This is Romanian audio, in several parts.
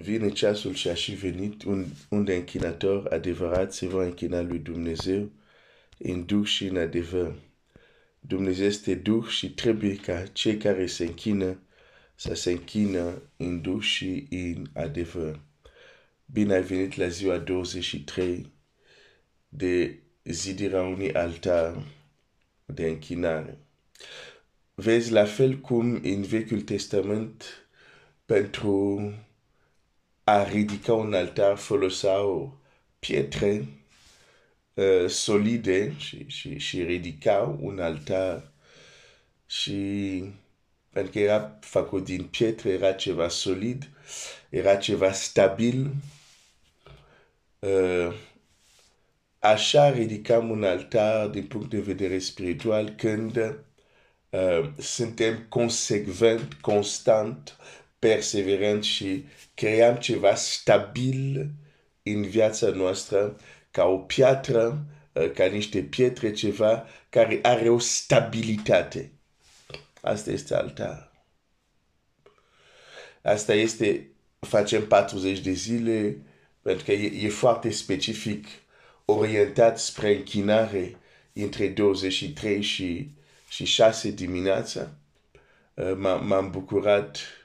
Vine ceasul și a și venit unde închinator adevărat se va închina lui Dumnezeu în duh și în adevăr. Dumnezeu este duh și trebuie ca cei care se închină să se închină în duh și în adevăr. Bine ai venit la ziua 23 de zidirea unui altar de închinare. Vezi, la fel cum în Vechiul Testament, pentru a ridica un altar foloseau pietre uh, solide și, și, și ridicau un altar și pentru că era făcut din pietre, era ceva solid, era ceva stabil. Uh, așa ridicam un altar din punct de vedere spiritual când uh, suntem consecvent, constant, perseverent și creăm ceva stabil în viața noastră, ca o piatră, uh, ca niște pietre, ceva care are o stabilitate. Asta este altar. Asta este, facem 40 de zile, pentru că e, e foarte specific, orientat spre închinare între 23 și, și 6 dimineața. Uh, m-am bucurat uh,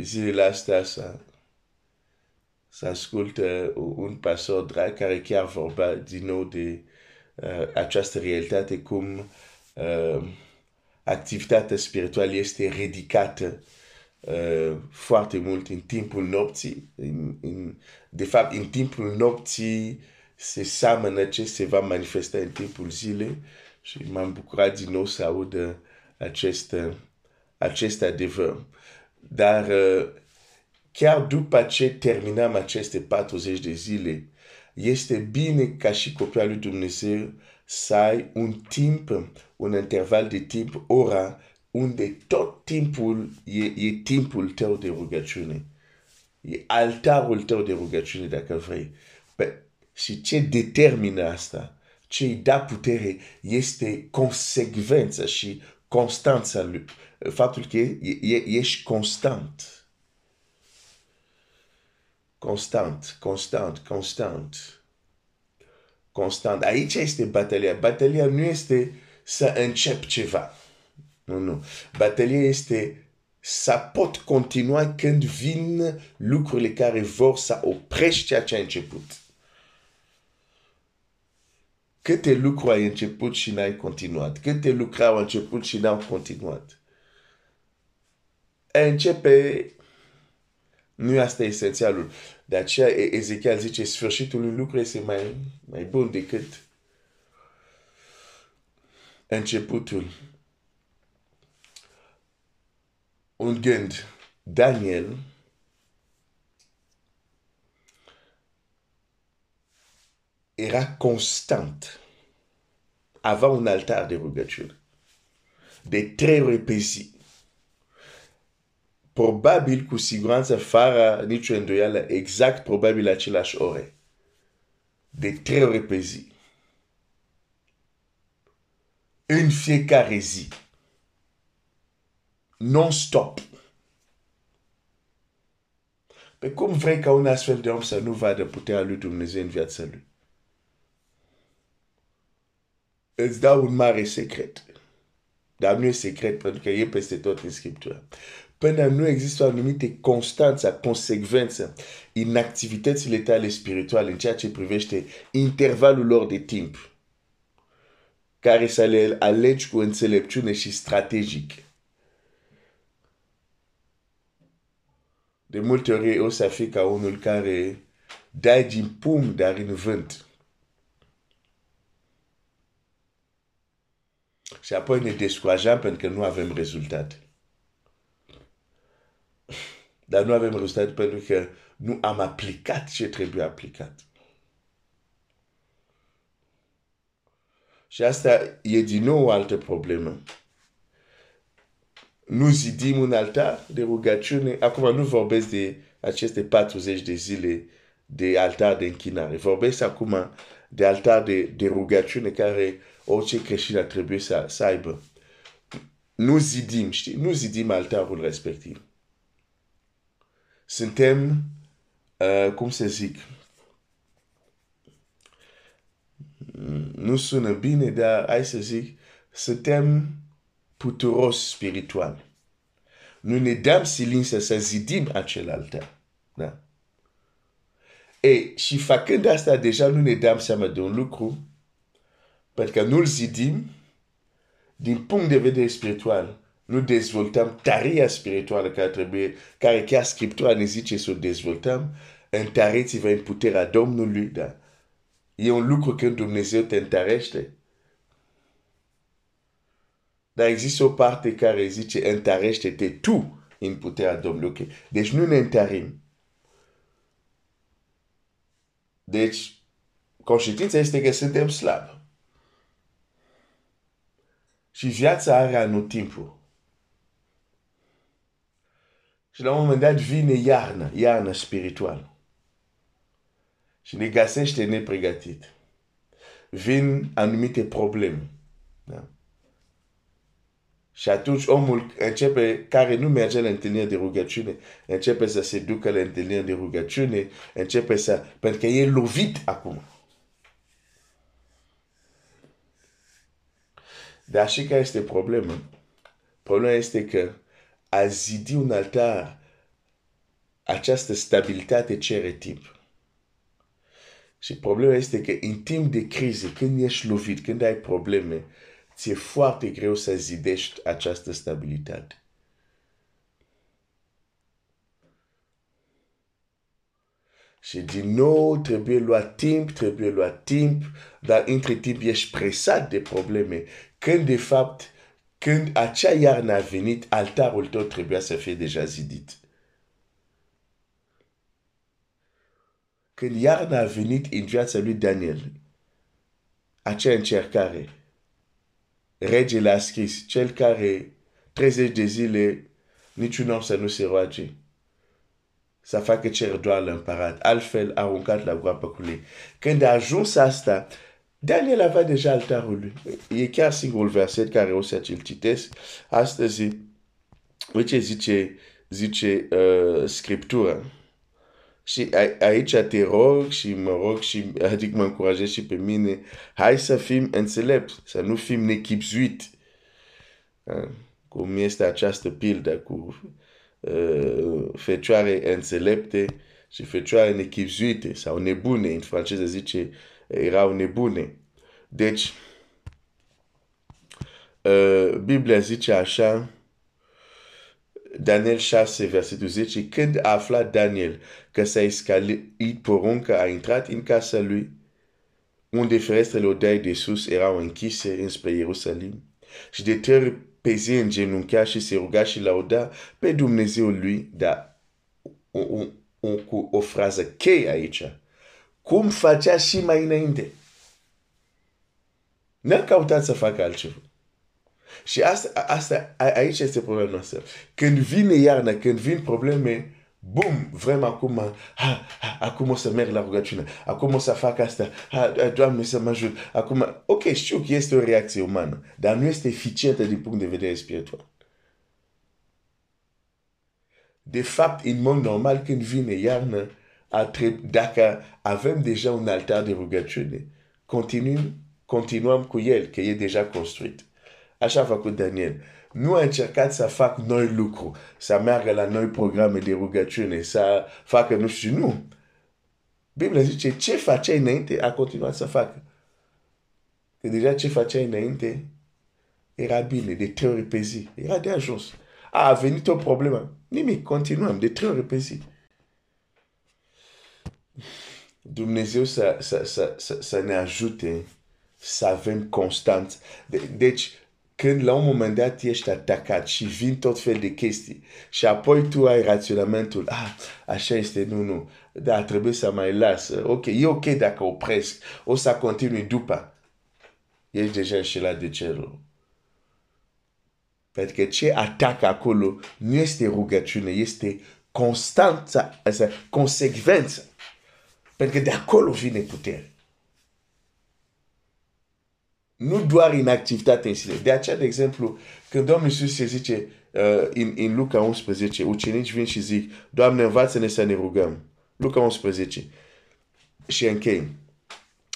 zilele astea să, să ascultă un pastor drag care chiar vorba din nou de uh, această realitate, cum uh, activitatea spirituală este ridicată uh, foarte mult în timpul nopții. In, in, de fapt, în timpul nopții se seamănă ce se va manifesta în timpul zilei și m-am bucurat din nou să aud acest, acest adevăr. Dar uh, chiar după ce terminăm aceste 40 de zile, este bine ca și copia lui Dumnezeu să ai un timp, un interval de timp, ora, unde tot timpul e, e timpul tău de rugăciune. E altarul tău de rugăciune, dacă vrei. Pe, și ce determină asta, ce îi da putere, este consecvența și constanța lui. Faptul că ești constant. Constant, constant, constant constant. Aici este batalia. Batalia nu este să încep ceva. Nu, nu. Batalia este să pot continua când vin lucrurile care vor să oprești ceea ce a început. Câte lucruri ai început și n-ai continuat? Câte lucruri au început și n-au continuat? Începe nu asta e esențialul. De aceea Ezechiel zice, sfârșitul unui lucru este mai, mai bun decât începutul. Un gând. Daniel era constant. Avea un altar de rugăciune. De trei ori pe zi probabil cu siguranță, fără nicio îndoială, exact probabil același ore. De trei ore pe zi. În fiecare zi. Non-stop. Pe cum vrei ca un astfel de om să nu vadă puterea lui Dumnezeu în viața lui? Îți dau un mare secret. Dar nu e secret pentru că e peste tot în Scriptură până nu există o anumită constanță, consecvență în activitățile tale spirituale, în ceea ce privește intervalul lor de timp, care să le alegi cu înțelepciune și strategic. De multe ori o să fie ca unul care dai din pum, dar în vânt. Și apoi ne descurajăm pentru că nu avem rezultate. Dar nu avem rezultat pentru că nu am aplicat ce trebuie aplicat. Și asta e din nou o altă problemă. Nu zidim un altar de rugăciune. Acum nu vorbesc de aceste 40 de zile de altar de închinare. Vorbesc acum de altar de, de rugăciune care orice creștin ar trebui să, să aibă. Nu zidim, știi? Nu zidim altarul respectiv suntem, uh, cum să zic, nu sună bine, dar hai să zic, suntem puturos spiritual. Nu ne dăm silință să zidim acel altar. Da? E, și făcând asta, deja nu ne dăm seama de un lucru, pentru că nu-l zidim, din punct de vedere spiritual, nu dezvoltăm tăria spirituală care trebuie, care chiar Scriptura ne zice să o dezvoltăm, întăriți-vă în puterea Domnului, da? E un lucru când Dumnezeu te întărește. Dar există o parte care zice întărește-te tu în puterea Domnului. Okay? Deci nu ne întărim. Deci, conștiința este că suntem slabi. Și viața are anotimpul. Și la un moment dat vine iarnă, iarnă spirituală. Și ne găsește nepregătit. Vin anumite probleme. Da? Și atunci omul începe, care nu merge la întâlniri de rugăciune, începe să se ducă la întâlniri de rugăciune, începe să... pentru că e lovit acum. Dar și care este problema? Problema este că a zidi un altar, această stabilitate cere timp. Și problema este că în timp de criză, când ești lovit, când ai probleme, ți-e foarte greu să zidești această stabilitate. Și din nou trebuie luat timp, trebuie luat timp, dar între timp ești presat de probleme. Când de fapt, când acea iarnă a venit, altarul tău trebuia să fie deja zidit. Când iarna a venit în viața lui Daniel, acea încercare, regele a scris, cel care 30 de zile niciun om să nu se roage, să facă cer doar la împărat, altfel aruncat la groapă cu lui. Când a ajuns asta, Daniel avea deja altarul lui. E chiar singurul verset care o să-ți-l citesc. Astăzi, uite ce zice, zice uh, Scriptura. Și aici te rog și mă rog și adică mă încurajez și pe mine, hai să fim înțelepți, să nu fim nechipzuit. Cum este această pildă cu uh, fecioare înțelepte și fecioare nechipzuite sau nebune, în franceză zice erau nebune. Deci, uh, Biblia zice așa, Daniel 6, versetul 10, când a aflat Daniel că s-a escalit porunca, a intrat în casa lui, unde ferestrele odai de sus erau închise înspre Ierusalim, și de trei pe zi îngenunchea și se ruga și lauda pe Dumnezeu lui, dar o, o, cu o frază cheie aici. Cum facea și mai înainte. N-a căutat să facă altceva. Și asta, asta, aici este problema noastră. Când vine iarna, când vin probleme, bum, vrem acum, ha, ha, acum o să merg la rugăciune, acum o să fac asta, ha, Doamne să mă ajut, acum, ok, știu că este o reacție umană, dar nu este eficientă din punct de vedere spiritual. De fapt, în mod normal, când vine iarnă, dacă avem deja un altar de rugăciune, continuăm, continuăm cu el, că e deja construit. Așa a făcut Daniel. Nu a încercat să fac noi lucru, să meargă la noi programe de rugăciune, să facă nu știu, nu. Biblia zice, ce facea înainte, a continuat să facă. Că deja ce facea înainte era bine, de trei ori pe zi. Era de ajuns. A, a venit o problemă. Nimic, continuăm, de trei ori pe zi. Dumnezeu să, să, să, să, să ne ajute să avem constant. De, deci, când la un moment dat ești atacat și vin tot fel de chestii și apoi tu ai raționamentul, ah, așa este, nu, nu, dar trebuie să mai las, ok, e ok dacă opresc, o să continui după. Ești deja înșelat de cerul. Pentru că ce atacă acolo nu este rugăciune, este constanța, consecvență. Pentru că de acolo vine putere. Nu doar în activitate în sine. De aceea, de exemplu, când Domnul Iisus se zice, uh, în, în Luca 11, ucenici vin și zic, Doamne, învață-ne să ne rugăm. Luca 11. Și închei.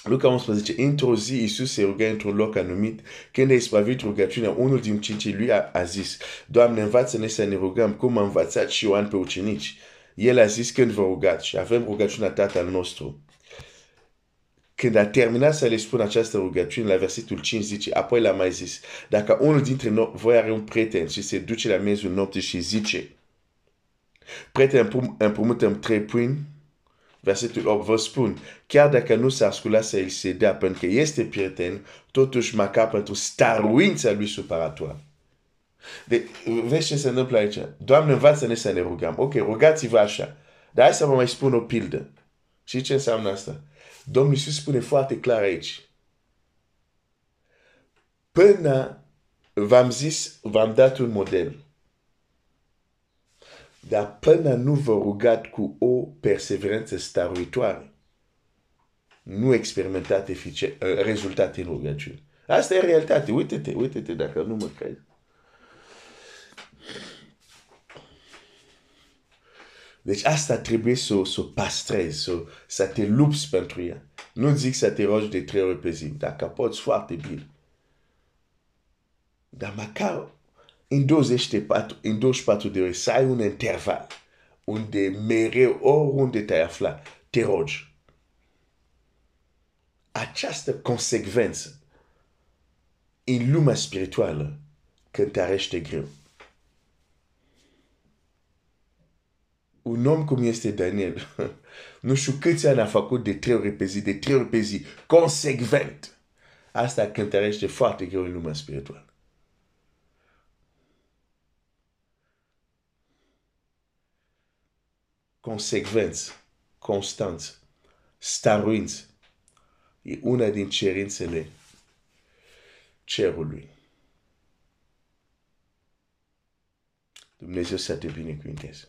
Luca 11, într-o zi Iisus se ruga într-un loc anumit. Când a ispravit rugăciunea, unul din cincii lui a, a zis, Doamne, învață-ne să ne rugăm, cum a învățat și Ioan pe ucenici. El a zis, când vă rugați, și avem rugăciunea Tatăl nostru. Când a terminat să le spună această rugăciune, la versetul 5 zice, apoi l-a mai zis, dacă unul dintre noi voi are un prieten și se duce la mezul nopții și zice, prieten, împrumutăm trei pâini, versetul 8 vă spun, chiar dacă nu s-a ascultat să îl se dea pentru că este prieten, totuși măcar pentru staruința lui supăratoare. De, vezi ce se întâmplă aici? Doamne, învață-ne să ne rugăm. Ok, rugați-vă așa. Dar hai să vă mai spun o pildă. Și ce înseamnă asta? Domnul Iisus spune foarte clar aici. Până v-am zis, v-am dat un model. Dar până nu vă rugat cu o perseverență staruitoare, nu experimentați rezultate în rugăciune. Asta e realitate. Uite-te, uite-te dacă nu mă crezi. Deci asta trebuie să, să pastrezi, să, să te lupți pentru ea. Nu zic să te rogi de trei ori pe zi, dacă poți foarte bine. Dar măcar în 24, în 24 de ore să ai un interval unde mereu, oriunde te-ai afla, te rogi. Această consecvență în lumea spirituală cântărește greu. Un om cum este Daniel, nu știu câți ani a făcut de trei ori pe zi, de trei ori pe zi, consecvent. Asta cântărește foarte greu în lumea spirituală. Consecvență, constanță, staruință, e una din cerințele cerului. Dumnezeu să te binecuvinteze.